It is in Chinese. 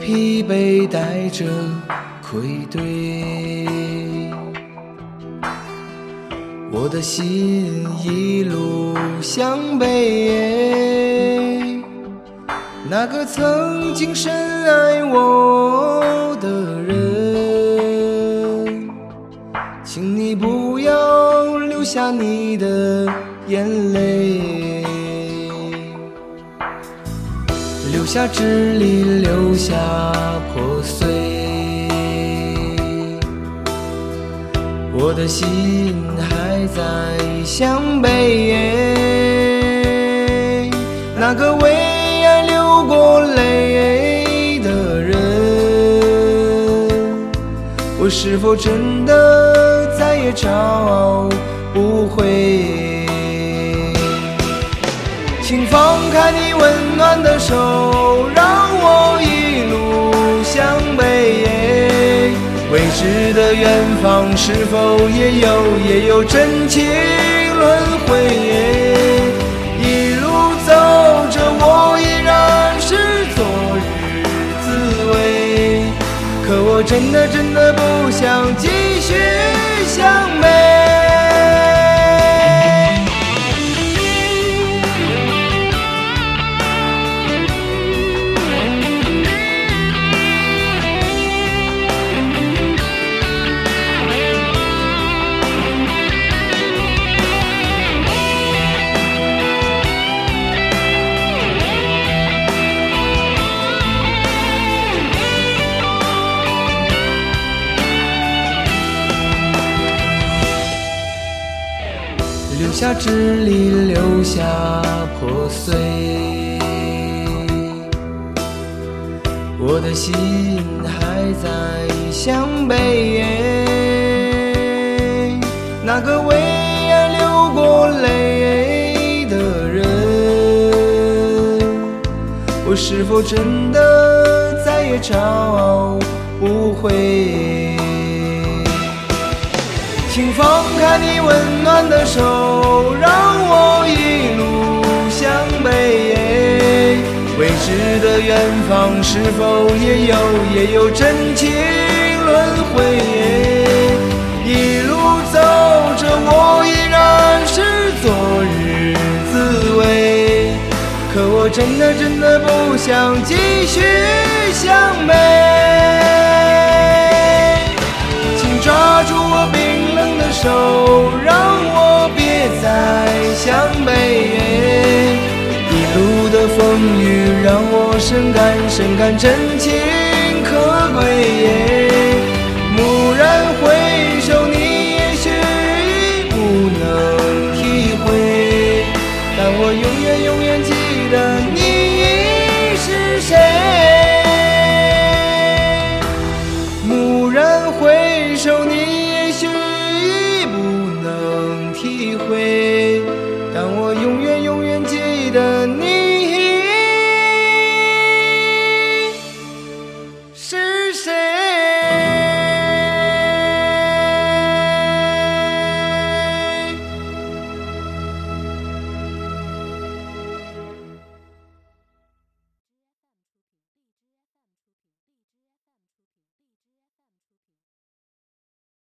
疲惫，带着愧对。我的心一路向北，那个曾经深爱我的人，请你不要流下你的眼泪，下支离，留下破碎。我的心还在向北，那个为爱流过泪的人，我是否真的再也找不回？请放开你温暖的手，让我一路向北。未知的远方，是否也有也有真情轮回？一路走着，我依然是昨日滋味。可我真的真的不想留下支离，留下破碎。我的心还在向北，那个为爱流过泪的人，我是否真的再也找不回？请放开你温暖的手，是否也有也有真情轮回？一路走着，我依然是昨日滋味。可我真的真的不想继续向北，请抓住我冰冷的。手，让我别再向北。一路的风雨，让我深感，深感真情可贵。蓦然回首，你也许不能体会，但我永远永远记得你是谁。蓦然回首，你。